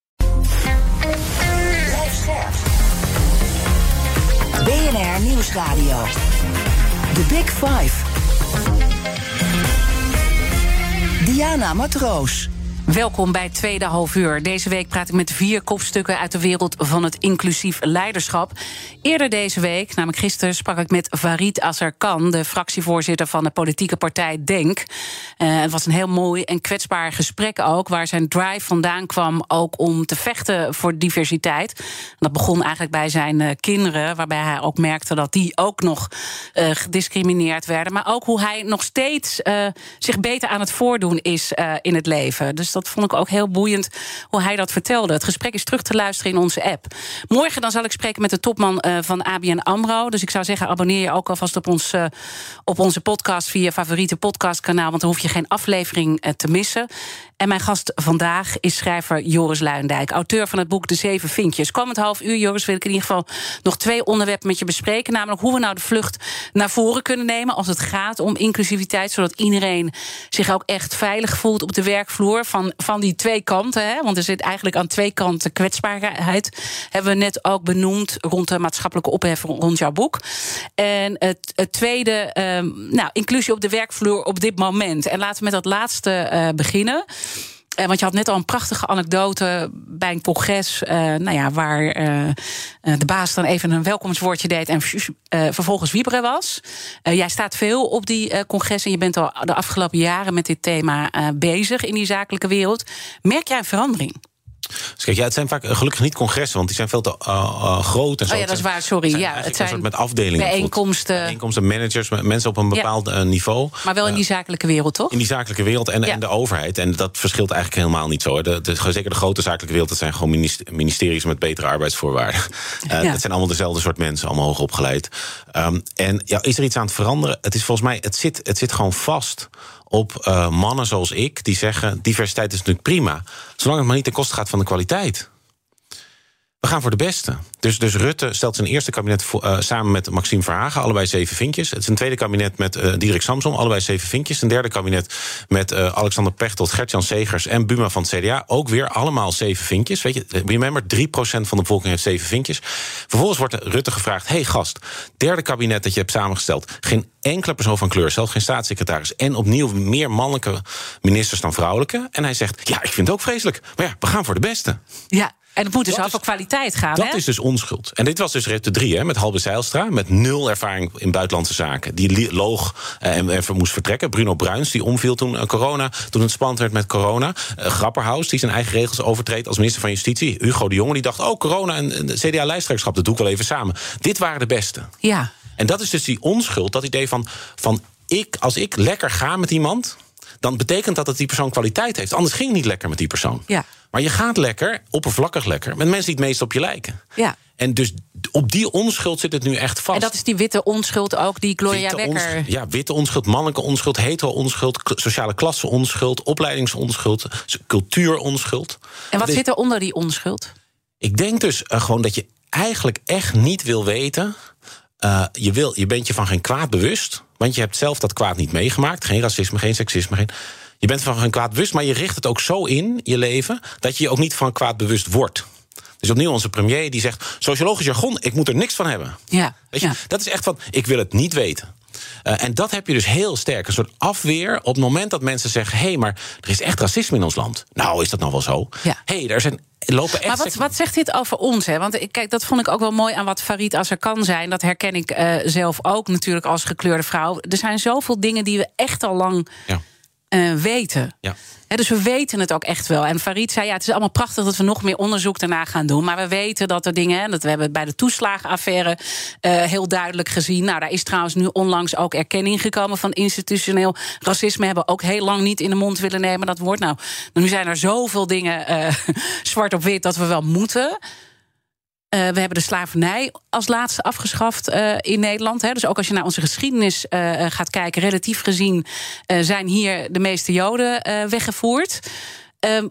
BNR Nieuwsradio. The Big Five. Diana Matroos. Welkom bij Tweede Half Uur. Deze week praat ik met vier kopstukken uit de wereld van het inclusief leiderschap. Eerder deze week, namelijk gisteren, sprak ik met Farid Azarkan, de fractievoorzitter van de politieke partij Denk. Uh, het was een heel mooi en kwetsbaar gesprek ook, waar zijn drive vandaan kwam ook om te vechten voor diversiteit. Dat begon eigenlijk bij zijn uh, kinderen, waarbij hij ook merkte dat die ook nog uh, gediscrimineerd werden. Maar ook hoe hij nog steeds zich beter aan het voordoen is in het leven. Dus dat vond ik ook heel boeiend hoe hij dat vertelde. Het gesprek is terug te luisteren in onze app. Morgen dan zal ik spreken met de topman uh, van ABN AMRO. Dus ik zou zeggen, abonneer je ook alvast op, ons, uh, op onze podcast... via je favoriete podcastkanaal, want dan hoef je geen aflevering uh, te missen. En mijn gast vandaag is schrijver Joris Luindijk, auteur van het boek De Zeven Vinkjes. Komend half uur, Joris, wil ik in ieder geval nog twee onderwerpen met je bespreken. Namelijk hoe we nou de vlucht naar voren kunnen nemen als het gaat om inclusiviteit. Zodat iedereen zich ook echt veilig voelt op de werkvloer. Van, van die twee kanten. Hè? Want er zit eigenlijk aan twee kanten kwetsbaarheid. Hebben we net ook benoemd rond de maatschappelijke opheffing rond jouw boek. En het, tweede, um, nou, inclusie op de werkvloer op dit moment. En laten we met dat laatste uh, beginnen. Eh, want je had net al een prachtige anekdote bij een congres. eh, nou ja, waar eh, de baas dan even een welkomstwoordje deed. en vervolgens wieberen was. Jij staat veel op die congres. en je bent al de afgelopen jaren met dit thema bezig in die zakelijke wereld. Merk jij een verandering? Dus kijk, ja, het zijn vaak eh, gelukkig niet congressen, want die zijn veel te eh, eh, groot en zo. Oh ja, dat is waar, sorry. Het zijn Ja, het zijn een soort met afdelingen. bijeenkomsten. Bijeenkomsten, managers, met mensen op een bepaald niveau. Maar wel in die zakelijke wereld, toch? In die zakelijke wereld en, de overheid. En dat verschilt eigenlijk helemaal niet zo. De, de, zeker de grote zakelijke wereld, dat zijn gewoon minis- ministeries met betere arbeidsvoorwaarden. Dat zijn allemaal dezelfde soort mensen, allemaal hoog opgeleid. Ehm, en ja, is er iets aan het veranderen? Het is volgens mij, het zit, het zit gewoon vast op eh, mannen zoals ik, die zeggen: diversiteit is natuurlijk prima. Zolang het maar niet ten koste gaat van de kwaliteit. We gaan voor de beste. Dus, dus Rutte stelt zijn eerste kabinet voor, eh, samen met Maxime Verhagen, allebei zeven vinkjes. Het is een tweede kabinet met Diederik Samsom, allebei zeven vinkjes. Een derde kabinet met eh, Alexander Pechtold, Gertjan Segers en Buma van het CDA. Ook weer allemaal zeven vinkjes. Weet je, remember, 3% van de bevolking heeft zeven vinkjes. Vervolgens wordt Rutte gevraagd: hey gast, derde kabinet dat je hebt samengesteld. Geen enkele persoon van kleur, zelfs geen staatssecretaris. En opnieuw meer mannelijke ministers dan vrouwelijke. En hij zegt: ja, ik vind het ook vreselijk. Maar ja, we gaan voor de beste. Ja. En het moet dus over kwaliteit gaan. Dat hè? is dus onschuld. En dit was dus Rutte 3, hè, met Halbe Zijlstra... met nul ervaring in buitenlandse zaken. Die loog eh, en, en moest vertrekken. Bruno Bruins, die omviel toen eh, corona... toen het spannend werd met corona. Eh, Grapperhaus, die zijn eigen regels overtreedt als minister van Justitie. Hugo de Jonge, die dacht... oh, corona en en de CDA-lijsttrekkerschap, dat doe ik wel even samen. Dit waren de beste. Ja. En dat is dus die onschuld, dat idee van... van ik, als ik lekker ga met iemand... dan betekent dat dat die persoon kwaliteit heeft. Anders ging het niet lekker met die persoon. Ja. Maar je gaat lekker, oppervlakkig lekker... met mensen die het meest op je lijken. Ja. En dus op die onschuld zit het nu echt vast. En dat is die witte onschuld ook, die Gloria Witte onschuld- ja, witte onschuld, mannelijke onschuld, hetero onschuld, k- sociale klasse onschuld, opleidingsonschuld, cultuuronschuld. En wat zit er onder die onschuld? Ik denk dus eh, gewoon dat je eigenlijk echt niet wil weten. eh, je, wil, je bent je van geen kwaad bewust. Want je hebt zelf dat kwaad niet meegemaakt. Geen racisme, geen seksisme. Geen, je bent van geen kwaad bewust, maar je richt het ook zo in, je leven, dat je je ook niet van kwaad bewust wordt. Dus opnieuw onze premier die zegt: sociologisch jargon, ik moet er niks van hebben. Ja, Weet je, ja. Dat is echt van, ik wil het niet weten. Eh, en dat heb je dus heel sterk. Een soort afweer op het moment dat mensen zeggen... hé, hey, maar er is echt racisme in ons land. Nou, is dat nou wel zo? Ja. Hey, er zijn, er lopen echt... Maar wat, wat zegt dit over ons? Hè? Want kijk, dat vond ik ook wel mooi aan wat Farid Asser kan zijn. Dat herken ik eh, zelf ook natuurlijk als gekleurde vrouw. Er zijn zoveel dingen die we echt al lang Ja. Eh, weten. Ja. Dus we weten het ook echt wel. En Farid zei, ja, het is allemaal prachtig dat we nog meer onderzoek daarna gaan doen. Maar we weten dat er dingen, hè, dat we hebben bij de toeslagenaffaire eh, heel duidelijk gezien. Nou, daar is trouwens nu onlangs ook erkenning gekomen van institutioneel racisme. Hebben we ook heel lang niet in de mond willen nemen, dat woord. Nou, nu zijn er zoveel dingen eh, zwart op wit dat we wel moeten. Eh, we hebben de slavernij als laatste afgeschaft eh, in Nederland. Hè. Dus ook als je naar onze geschiedenis eh, gaat kijken, relatief gezien zijn hier de meeste Joden weggevoerd.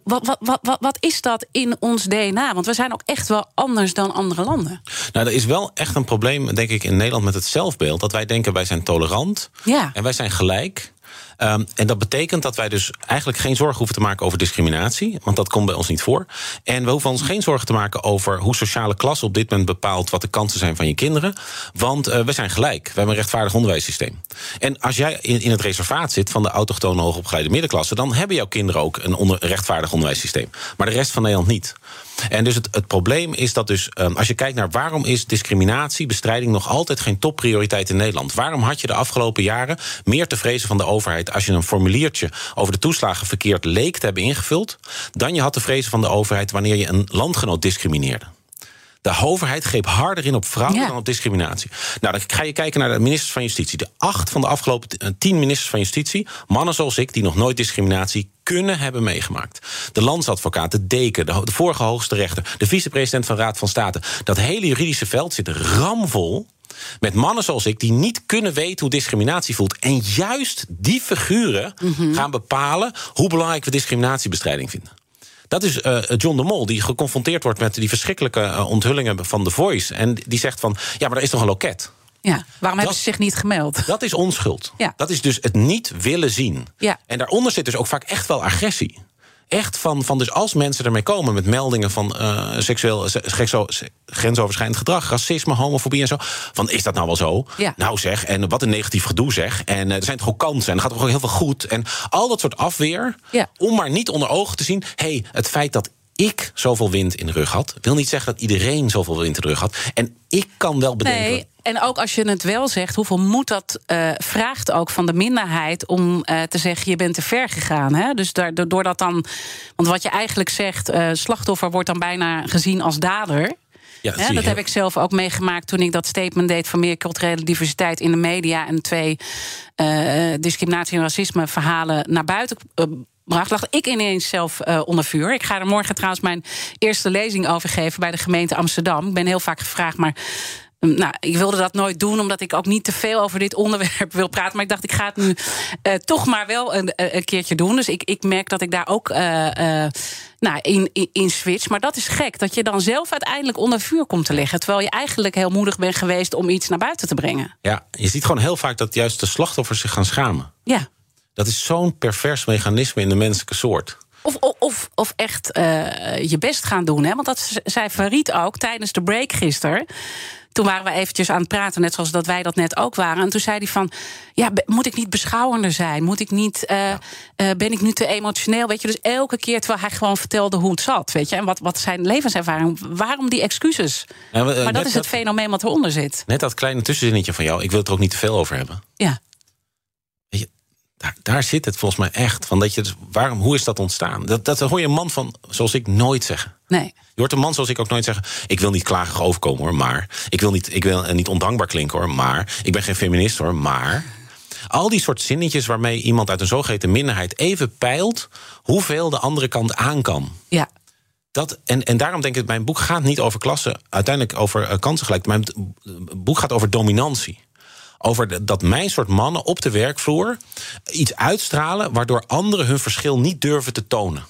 Wat, wat, wat, wat, wat is dat in ons DNA? Want we zijn ook echt wel anders dan andere landen. Nou, er is wel echt een probleem, denk ik, in Nederland met het zelfbeeld. Dat wij denken, wij zijn tolerant Ja. en wij zijn gelijk. Ehm, en dat betekent dat wij dus eigenlijk geen zorgen hoeven te maken over discriminatie. Want dat komt bij ons niet voor. En we hoeven ons geen zorgen te maken over hoe sociale klasse op dit moment bepaalt wat de kansen zijn van je kinderen. Want eh, we zijn gelijk. We hebben een rechtvaardig onderwijssysteem. En als jij in, in het reservaat zit van de autochtone hoogopgeleide middenklasse, dan hebben jouw kinderen ook een onder, rechtvaardig onderwijssysteem. Maar de rest van Nederland niet. En dus het, probleem is dat dus, ehm, als je kijkt naar waarom is discriminatie, bestrijding nog altijd geen topprioriteit in Nederland? Waarom had je de afgelopen jaren meer te vrezen van de overheid als je een formuliertje over de toeslagen verkeerd leek te hebben ingevuld, dan je had te vrezen van de overheid wanneer je een landgenoot discrimineerde? De overheid greep harder in op vrouwen Ja. dan op discriminatie. Nou, dan ga je kijken naar de ministers van Justitie. De acht van de afgelopen eh, tien ministers van Justitie, mannen zoals ik, die nog nooit discriminatie kunnen hebben meegemaakt. De landsadvocaat, de deken, de, de vorige hoogste rechter, de vicepresident van de Raad van State. Dat hele juridische veld zit ramvol met mannen zoals ik die niet kunnen weten hoe discriminatie voelt. En juist die figuren gaan bepalen hoe belangrijk we discriminatiebestrijding vinden. Dat is eh, John de Mol, die geconfronteerd wordt met die verschrikkelijke eh, onthullingen van The Voice. En die zegt van, ja, maar er is toch een loket? Ja. Waarom hebben ze zich niet gemeld? Dat is onschuld. Ja. Dat is dus het niet willen zien. Ja. En daaronder zit dus ook vaak echt wel agressie. Echt van, van dus als mensen ermee komen met meldingen van uh, seksueel sekso, grensoverschrijdend gedrag, racisme, homofobie en zo. Van is dat nou wel zo? Ja. Nou zeg, en wat een negatief gedoe zeg. En uh, er zijn toch ook kansen en er gaat toch ook heel veel goed. En al dat soort afweer, Ja. om maar niet onder ogen te zien. hey, het feit dat ik zoveel wind in de rug had, wil niet zeggen dat iedereen zoveel wind in de rug had. En ik kan wel bedenken. Nee, en ook als je het wel zegt, hoeveel moed dat eh, vraagt ook van de minderheid om eh, te zeggen: je bent te ver gegaan. Hè? Dus daar, door dat dan. Want wat je eigenlijk zegt, eh, slachtoffer wordt dan bijna gezien als dader. Ja, dat heel- heb ik zelf ook meegemaakt toen ik dat statement deed van meer culturele diversiteit in de media en twee discriminatie en racisme verhalen naar buiten bracht. Lag ik ineens zelf eh, onder vuur. Ik ga er morgen trouwens mijn eerste lezing over geven bij de gemeente Amsterdam. Ik ben heel vaak gevraagd, maar. mm, Nou, ik wilde dat nooit doen, omdat ik ook niet te veel over dit onderwerp wil praten. Maar ik dacht, ik ga het nu eh, toch maar wel een, eh, een keertje doen. Dus ik, ik merk dat ik daar ook nou, in, in, in switch. Maar dat is gek, dat je dan zelf uiteindelijk onder vuur komt te liggen. Terwijl je eigenlijk heel moedig bent geweest om iets naar buiten te brengen. Ja, je ziet gewoon heel vaak dat juist de slachtoffers zich gaan schamen. Ja. Dat is zo'n pervers mechanisme in de menselijke soort. Of, of, of, echt eh, je best gaan doen. Hè? Want dat zei Farid ook tijdens de break gisteren. Toen waren we eventjes aan het praten, net zoals dat wij dat net ook waren. En toen zei hij van, ja, moet ik niet beschouwender zijn? Moet ik niet, eh, eh, ben ik nu te emotioneel? Weet je, dus elke keer terwijl hij gewoon vertelde hoe het zat, weet je, en wat, wat zijn levenservaring, waarom die excuses? Ja, maar dat is het dat- fenomeen wat eronder zit. Net dat kleine tussenzinnetje van jou, ik wil het er ook niet te veel over hebben. Ja, daar, daar zit het volgens mij echt. Van dat je, dus- waarom, hoe is dat ontstaan? Dat, dat hoor je een man van, zoals ik, nooit zeggen. nee. Je hoort een man zoals ik ook nooit zeggen... ik wil niet klagig overkomen hoor, maar... ik wil niet, ik wil eh, niet ondankbaar klinken hoor, maar... ik ben geen feminist hoor, maar... Al die soort zinnetjes waarmee iemand uit een zogeheten minderheid... even peilt hoeveel de andere kant aan kan. Ja, Dat, en, en daarom denk ik, mijn boek gaat niet over klassen... uiteindelijk over uh, kansengelijk. Mijn b- boek gaat over dominantie. Over dat mijn soort mannen op de werkvloer iets uitstralen... waardoor anderen hun verschil niet durven te tonen.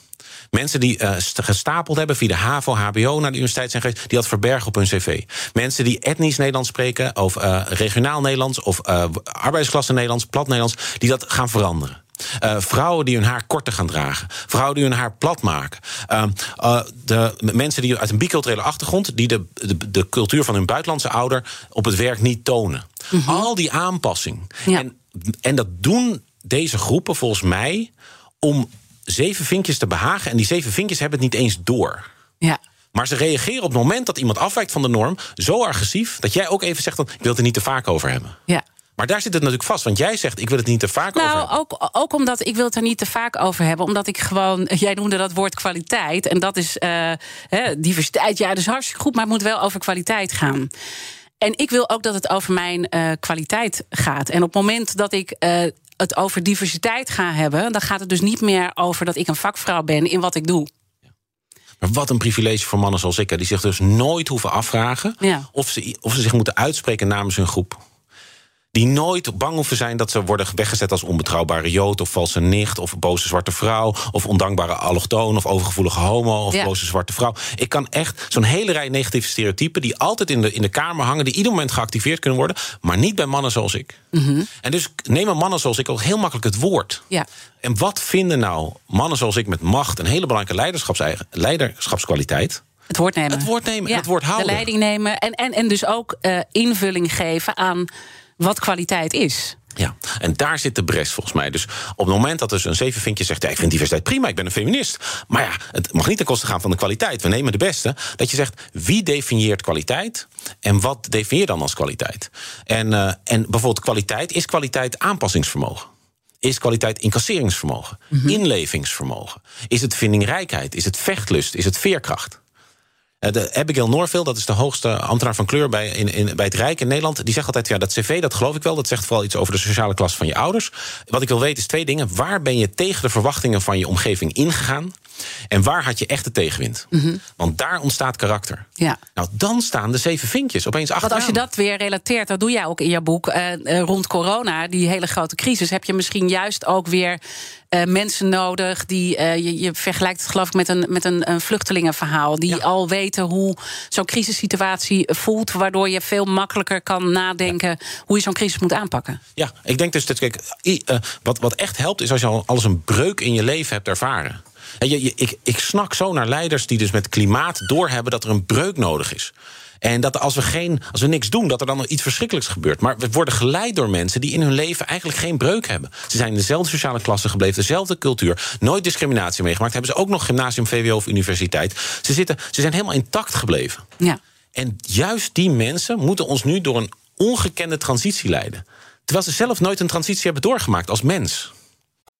Mensen die uh, gestapeld hebben via de HAVO, HBO naar de universiteit zijn geweest, die dat verbergen op hun cv. Mensen die etnisch Nederlands spreken, of uh, regionaal Nederlands, of uh, arbeidsklasse Nederlands, plat Nederlands, die dat gaan veranderen. Uh, vrouwen die hun haar korter gaan dragen. Vrouwen die hun haar plat maken. Uh, uh, de mensen die uit een biculturele achtergrond... die de, de, de, cultuur van hun buitenlandse ouder op het werk niet tonen. Mm -hmm. Al die aanpassing. Ja. En, en dat doen deze groepen volgens mij... om zeven vinkjes te behagen. En die zeven vinkjes hebben het niet eens door. Ja. Maar ze reageren op het moment dat iemand afwijkt van de norm... zo agressief dat jij ook even zegt... Dan, ik wil het er niet te vaak over hebben. Ja. Maar daar zit het natuurlijk vast. Want jij zegt, ik wil het niet te vaak nou, over hebben. Ook, ook omdat ik wil het er niet te vaak over hebben. Omdat ik gewoon, jij noemde dat woord kwaliteit. En dat is uh, hè, diversiteit. Ja, dat is hartstikke goed, maar het moet wel over kwaliteit gaan. En ik wil ook dat het over mijn uh, kwaliteit gaat. En op het moment dat ik uh, het over diversiteit ga hebben... dan gaat het dus niet meer over dat ik een vakvrouw ben in wat ik doe. Maar wat een privilege voor mannen zoals ik, hè, die zich dus nooit hoeven afvragen... Ja. Of, ze, of ze zich moeten uitspreken namens hun groep die nooit bang hoeven zijn dat ze worden weggezet als onbetrouwbare jood of valse nicht of boze zwarte vrouw of ondankbare allochtoon of overgevoelige homo of Ja. boze zwarte vrouw. Ik kan echt zo'n hele rij negatieve stereotypen die altijd in de, in de kamer hangen, die ieder moment geactiveerd kunnen worden, maar niet bij mannen zoals ik. En dus nemen mannen zoals ik ook heel makkelijk het woord. Ja. En wat vinden nou mannen zoals ik met macht, een hele belangrijke leiderschapseigen- leiderschapskwaliteit? Het woord nemen. Het woord nemen en het woord houden. De leiding nemen. En, en, en dus ook uh, invulling geven aan wat kwaliteit is. Ja, en daar zit de bres volgens mij. Dus op het moment dat dus een zevenvinkje zegt... Ja, ik vind diversiteit prima, ik ben een feminist. Maar ja, het mag niet ten koste gaan van de kwaliteit. We nemen de beste. Dat je zegt, wie definieert kwaliteit? En wat definieer je dan als kwaliteit? En, uh, en bijvoorbeeld kwaliteit, is kwaliteit aanpassingsvermogen? Is kwaliteit incasseringsvermogen? Mm -hmm. Inlevingsvermogen? Is het vindingrijkheid? Is het vechtlust? Is het veerkracht? De Abigail Norville, dat is de hoogste ambtenaar van kleur bij, in, in, bij het Rijk in Nederland. Die zegt altijd: ja, dat cv, dat geloof ik wel. Dat zegt vooral iets over de sociale klasse van je ouders. Wat ik wil weten is twee dingen. Waar ben je tegen de verwachtingen van je omgeving ingegaan? En waar had je echte tegenwind? Mm -hmm. Want daar ontstaat karakter. Ja. Nou, dan staan de zeven vinkjes opeens achter. Want als je dat weer relateert, dat doe jij ook in je boek. Uh, uh, rond corona, die hele grote crisis, heb je misschien juist ook weer uh, mensen nodig. die je, je, vergelijkt het geloof ik met een, met een, een vluchtelingenverhaal. Die ja. al weten hoe zo'n crisissituatie voelt. Waardoor je veel makkelijker kan nadenken ja. hoe je zo'n crisis moet aanpakken. Ja, ik denk dus dat kijk, wat, wat echt helpt, is als je al alles een breuk in je leven hebt ervaren. Je- ik, ik snak zo naar leiders die dus met klimaat doorhebben dat er een breuk nodig is. En dat als we, geen, als we niks doen, dat er dan nog iets verschrikkelijks gebeurt. Maar we worden geleid door mensen die in hun leven eigenlijk geen breuk hebben. Ze zijn in dezelfde sociale klasse gebleven, dezelfde cultuur, nooit discriminatie meegemaakt. Hebben ze ook nog gymnasium, VWO of universiteit. Ze, zitten, ze zijn helemaal intact gebleven. Ja. En juist die mensen moeten ons nu door een ongekende transitie leiden. Terwijl ze zelf nooit een transitie hebben doorgemaakt als mens.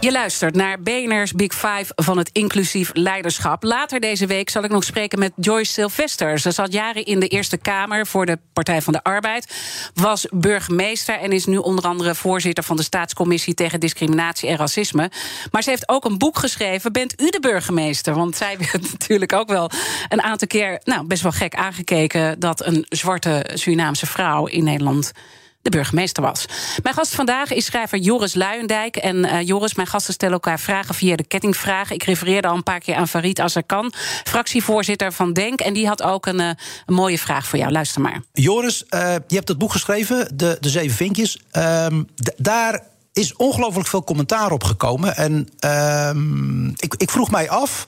Je luistert naar BNR's Big Five van het inclusief leiderschap. Later deze week zal ik nog spreken met Joyce Sylvester. Ze zat jaren in de Eerste Kamer voor de Partij van de Arbeid. Was burgemeester en is nu onder andere voorzitter van de Staatscommissie tegen Discriminatie en Racisme. Maar ze heeft ook een boek geschreven. Bent u de burgemeester? Want zij werd natuurlijk ook wel een aantal keer nou, best wel gek aangekeken dat een zwarte Surinaamse vrouw in Nederland de burgemeester was. Mijn gast vandaag is schrijver Joris Luijendijk. En eh, Joris, mijn gasten stellen elkaar vragen via de kettingvraag. Ik refereerde al een paar keer aan Farid Azarkan, fractievoorzitter van Denk. En die had ook een, eh, mooie vraag voor jou. Luister maar. Joris, eh, je hebt het boek geschreven, De, de Zeven Vinkjes. Ehm, daar is ongelooflijk veel commentaar op gekomen. En ehm, ik, ik vroeg mij af,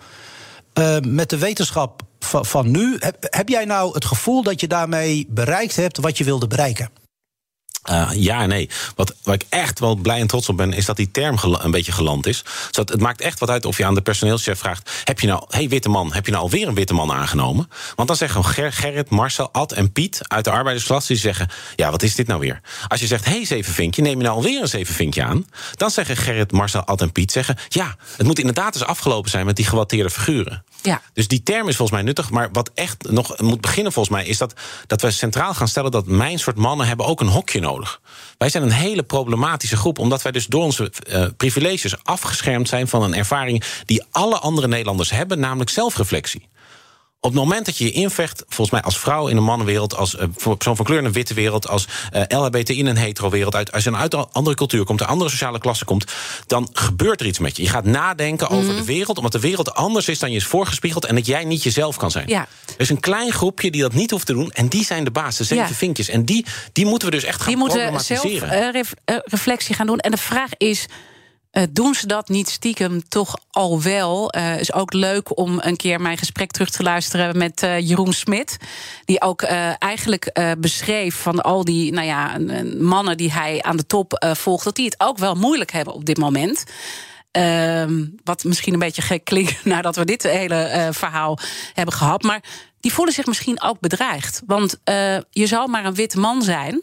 met de wetenschap van, nu... Heb jij nou het gevoel dat je daarmee bereikt hebt wat je wilde bereiken? Uh, ja nee. Wat, waar ik echt wel blij en trots op ben, is dat die term een beetje geland is. Zodat het maakt echt wat uit of je aan de personeelschef vraagt: heb je nou, hey witte man, heb je nou alweer een witte man aangenomen? Want dan zeggen Ger- Gerrit, Marcel, Ad en Piet uit de arbeidersklas die zeggen: ja, wat is dit nou weer? Als je zegt: hey zevenvinkje, neem je nou alweer een zevenvinkje aan? Dan zeggen Gerrit, Marcel, Ad en Piet zeggen: ja, het moet inderdaad eens afgelopen zijn met die gewatteerde figuren. Ja. Dus die term is volgens mij nuttig. Maar wat echt nog moet beginnen volgens mij... is dat, dat we centraal gaan stellen dat mijn soort mannen... hebben ook een hokje nodig. Wij zijn een hele problematische groep... omdat wij dus door onze uh, privileges afgeschermd zijn... van een ervaring die alle andere Nederlanders hebben... namelijk zelfreflectie. Op het moment dat je je invecht, volgens mij als vrouw in een mannenwereld, als persoon van kleur in een witte wereld, als uh, LHBTI in een hetero wereld, uit, als je uit een andere cultuur komt, een andere sociale klasse komt, dan gebeurt er iets met je. Je gaat nadenken mm. over de wereld, omdat de wereld anders is dan je is voorgespiegeld en dat jij niet jezelf kan zijn. Ja. Er is een klein groepje die dat niet hoeft te doen en die zijn de baas, de zeven ja. vinkjes. En die, die moeten we dus echt gaan die moeten zelf uh, ref, reflectie gaan doen. En de vraag is. Uh, doen ze dat niet stiekem toch al wel? Uh, is ook leuk om een keer mijn gesprek terug te luisteren met uh, Jeroen Smit. Die ook eigenlijk beschreef van al die nou ja, mannen die hij aan de top volgt, dat die het ook wel moeilijk hebben op dit moment. Uh, wat misschien een beetje gek klinkt nadat we dit hele verhaal hebben gehad. Maar die voelen zich misschien ook bedreigd. Want je zou maar een witte man zijn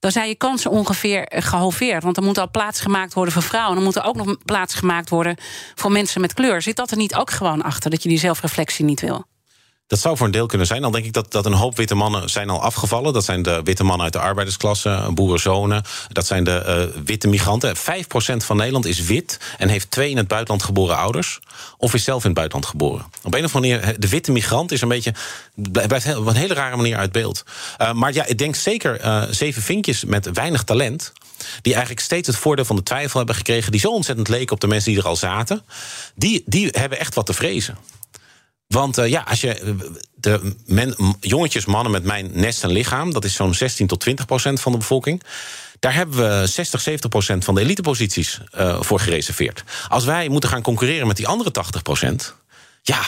dan zijn je kansen ongeveer gehalveerd. Want er moet al plaats gemaakt worden voor vrouwen. Er moet er ook nog plaats gemaakt worden voor mensen met kleur. Zit dat er niet ook gewoon achter, dat je die zelfreflectie niet wil? Dat zou voor een deel kunnen zijn. Dan denk ik dat, dat een hoop witte mannen zijn al afgevallen. Dat zijn de witte mannen uit de arbeidersklasse, boerenzonen. Dat zijn de uh, witte migranten. 5% van Nederland is wit en heeft twee in het buitenland geboren ouders. Of is zelf in het buitenland geboren. Op een of andere manier, de witte migrant is een beetje. blijft op een hele rare manier uit beeld. Uh, maar ja, ik denk zeker uh, zeven vinkjes met weinig talent die eigenlijk steeds het voordeel van de twijfel hebben gekregen... die zo ontzettend leken op de mensen die er al zaten... die, die hebben echt wat te vrezen. Want uh, ja, als je de men, jongetjes, mannen met mijn nest en lichaam, dat is zo'n 16 tot 20 procent van de bevolking. Daar hebben we 60, 70 procent van de eliteposities uh, voor gereserveerd. Als wij moeten gaan concurreren met die andere 80 procent, ja.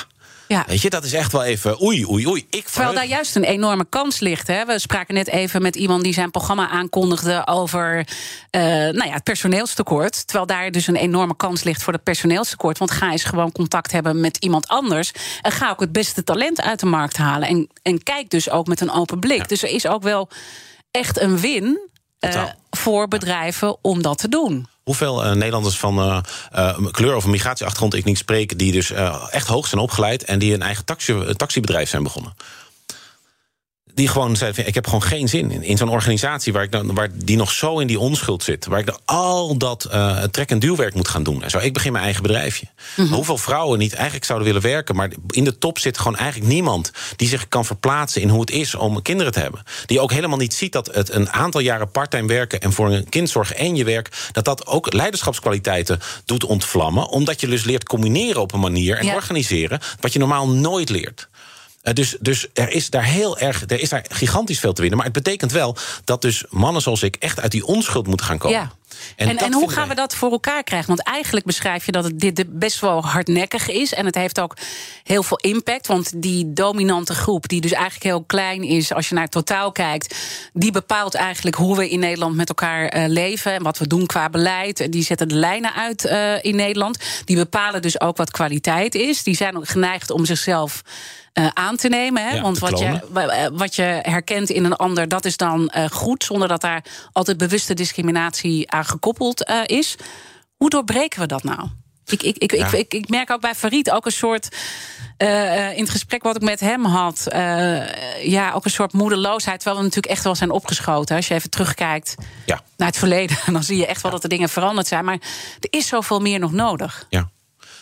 Ja. Weet je, dat is echt wel even oei, oei, oei. Ik Terwijl daar juist een enorme kans ligt. Hè? We spraken net even met iemand die zijn programma aankondigde over uh, nou ja, het personeelstekort. Terwijl daar dus een enorme kans ligt voor het personeelstekort. Want ga eens gewoon contact hebben met iemand anders. En ga ook het beste talent uit de markt halen. En, en kijk dus ook met een open blik. Ja. Dus er is ook wel echt een win uh, voor bedrijven om dat te doen. Hoeveel uh, Nederlanders van uh, uh, kleur of migratieachtergrond ik niet spreek, die dus echt hoog zijn opgeleid en die een eigen taxi, taxibedrijf zijn begonnen? Die gewoon zei: Ik heb gewoon geen zin in. In zo'n organisatie waar, ik dan, waar die nog zo in die onschuld zit. Waar ik dan al dat uh, trek- en duwwerk moet gaan doen. En zo, ik begin mijn eigen bedrijfje. Mhm. Hoeveel vrouwen niet eigenlijk zouden willen werken. Maar in de top zit gewoon eigenlijk niemand die zich kan verplaatsen in hoe het is om kinderen te hebben. Die ook helemaal niet ziet dat het een aantal jaren parttime werken en voor een kind zorgen en je werk. dat dat ook leiderschapskwaliteiten doet ontvlammen. Omdat je dus leert combineren op een manier en Ja. organiseren. wat je normaal nooit leert. Eh, dus dus er, is daar heel erg, er is daar gigantisch veel te winnen. Maar het betekent wel dat dus mannen zoals ik echt uit die onschuld moeten gaan komen. Ja. En, en, hoe gaan we dat voor elkaar krijgen? Want eigenlijk beschrijf je dat het dit dit best wel hardnekkig is. En het heeft ook heel veel impact. Want die dominante groep, die dus eigenlijk heel klein is als je naar het totaal kijkt, die bepaalt eigenlijk hoe we in Nederland met elkaar eh, leven en wat we doen qua beleid. Die zetten de lijnen uit eh, in Nederland. Die bepalen dus ook wat kwaliteit is. Die zijn ook geneigd om zichzelf. Eh, aan te nemen. Hè? Ja, Want wat je, klonen. eh, wat je herkent in een ander, dat is dan eh, goed, zonder dat daar altijd bewuste discriminatie aan gekoppeld is. Hoe doorbreken we dat nou? Ik, ik, ik, Ja. ik, ik, ik merk ook bij Farid ook een soort. in het gesprek wat ik met hem had, ja, ook een soort moedeloosheid. Terwijl we natuurlijk echt wel zijn opgeschoten. Als je even terugkijkt Ja. naar het verleden, dan zie je echt wel dat er dingen veranderd zijn. Maar er is zoveel meer nog nodig. Ja.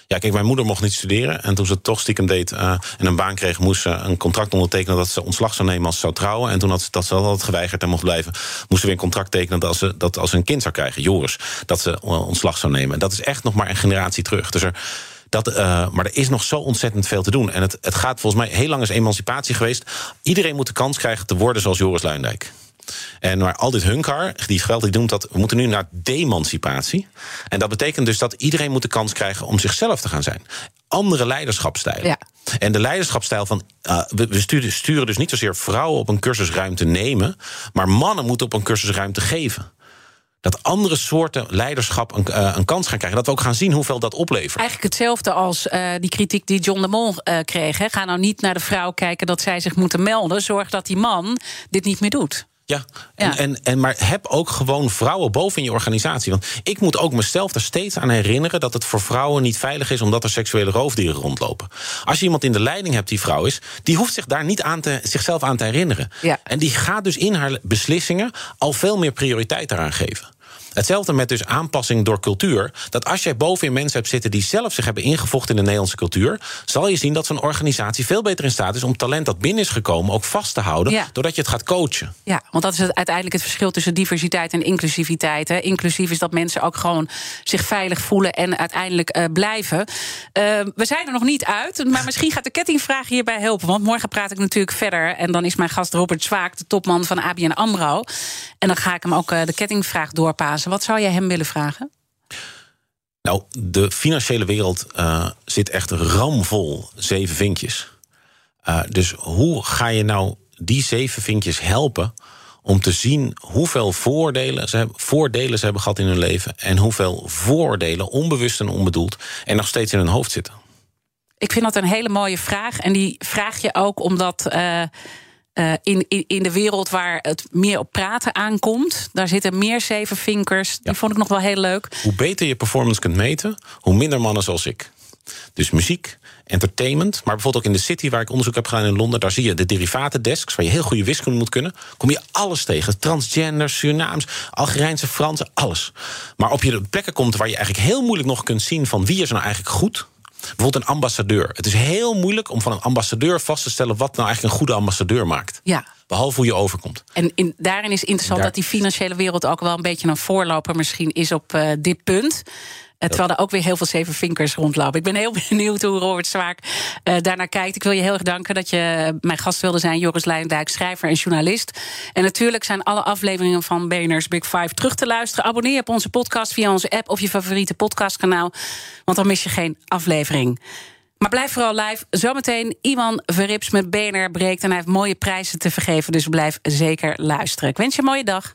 Ja, kijk, mijn moeder mocht niet studeren. En toen ze het toch stiekem deed eh, en een baan kreeg, moest ze een contract ondertekenen dat ze ontslag zou nemen als ze zou trouwen. En toen had ze dat ze had geweigerd en mocht blijven, moest ze weer een contract tekenen dat ze, dat als ze een kind zou krijgen, Joris, dat ze eh, ontslag zou nemen. En dat is echt nog maar een generatie terug. Dus er. Dat, eh, maar er is nog zo ontzettend veel te doen. En het, het gaat volgens mij heel lang is emancipatie geweest. Iedereen moet de kans krijgen te worden zoals Joris Luindijk. En maar al dit hunkar, die geweld, die noemt dat... we moeten nu naar demancipatie. En dat betekent dus dat iedereen moet de kans krijgen... om zichzelf te gaan zijn. Andere leiderschapstijlen. Ja. En de leiderschapstijl van... uh, we, we sturen, sturen dus niet zozeer vrouwen op een cursusruimte nemen... maar mannen moeten op een cursusruimte geven. Dat andere soorten leiderschap een, uh, een kans gaan krijgen. Dat we ook gaan zien hoeveel dat oplevert. Eigenlijk hetzelfde als uh, die kritiek die John de Mol uh, kreeg. Hè. Ga nou niet naar de vrouw kijken dat zij zich moeten melden. Zorg dat die man dit niet meer doet. Ja, en, Ja. En, en, maar heb ook gewoon vrouwen boven in je organisatie. Want ik moet ook mezelf er steeds aan herinneren dat het voor vrouwen niet veilig is omdat er seksuele roofdieren rondlopen. Als je iemand in de leiding hebt die vrouw is, die hoeft zich daar niet aan te, zichzelf aan te herinneren. Ja. En die gaat dus in haar beslissingen al veel meer prioriteit daaraan geven. Hetzelfde met dus aanpassing door cultuur. Dat als jij bovenin mensen hebt zitten die zelf zich hebben ingevochten in de Nederlandse cultuur, zal je zien dat zo'n organisatie veel beter in staat is om talent dat binnen is gekomen ook vast te houden, Ja. doordat je het gaat coachen. Ja, want dat is het, uiteindelijk het verschil tussen diversiteit en inclusiviteit. Hè. Inclusief is dat mensen ook gewoon zich veilig voelen en uiteindelijk eh, blijven. Eh, we zijn er nog niet uit, maar misschien gaat de kettingvraag hierbij helpen. Want morgen praat ik natuurlijk verder. En dan is mijn gast Robert Zwaak, de topman van ABN AMRO. En dan ga ik hem ook eh, de kettingvraag doorpassen. Wat zou jij hem willen vragen? Nou, de financiële wereld uh, zit echt ramvol zeven vinkjes. Uh, dus hoe ga je nou die zeven vinkjes helpen om te zien hoeveel voordelen ze, hebben, voordelen ze hebben gehad in hun leven en hoeveel voordelen, onbewust en onbedoeld, er nog steeds in hun hoofd zitten? Ik vind dat een hele mooie vraag. En die vraag je ook omdat. Uh, uh, in, in, in de wereld waar het meer op praten aankomt, daar zitten meer zevenvinkers. Die Ja. vond ik nog wel heel leuk. Hoe beter je performance kunt meten, hoe minder mannen zoals ik. Dus muziek, entertainment. Maar bijvoorbeeld ook in de City, waar ik onderzoek heb gedaan in Londen... daar zie je de derivatendesks, waar je heel goede wiskunde moet kunnen... kom je alles tegen. Transgender, Surinaams, Algerijnse, Fransen, alles. Maar op je plekken komt waar je eigenlijk heel moeilijk nog kunt zien... van wie is nou eigenlijk goed... Bijvoorbeeld een ambassadeur. Het is heel moeilijk om van een ambassadeur vast te stellen... wat nou eigenlijk een goede ambassadeur maakt. Ja. Behalve hoe je overkomt. En in, daarin is interessant Daar- dat die financiële wereld ook wel een beetje een voorloper misschien is op uh, dit punt. Terwijl er ook weer heel veel zeven vinkers rondlopen. Ik ben heel benieuwd hoe Robert Zwaak uh, daarnaar kijkt. Ik wil je heel erg danken dat je mijn gast wilde zijn. Joris Leijendijk, schrijver en journalist. En natuurlijk zijn alle afleveringen van BNR's Big Five terug te luisteren. Abonneer op onze podcast via onze app of je favoriete podcastkanaal. Want dan mis je geen aflevering. Maar blijf vooral live. Zometeen Iwan Verrips met BNR breekt. En hij heeft mooie prijzen te vergeven. Dus blijf zeker luisteren. Ik wens je een mooie dag.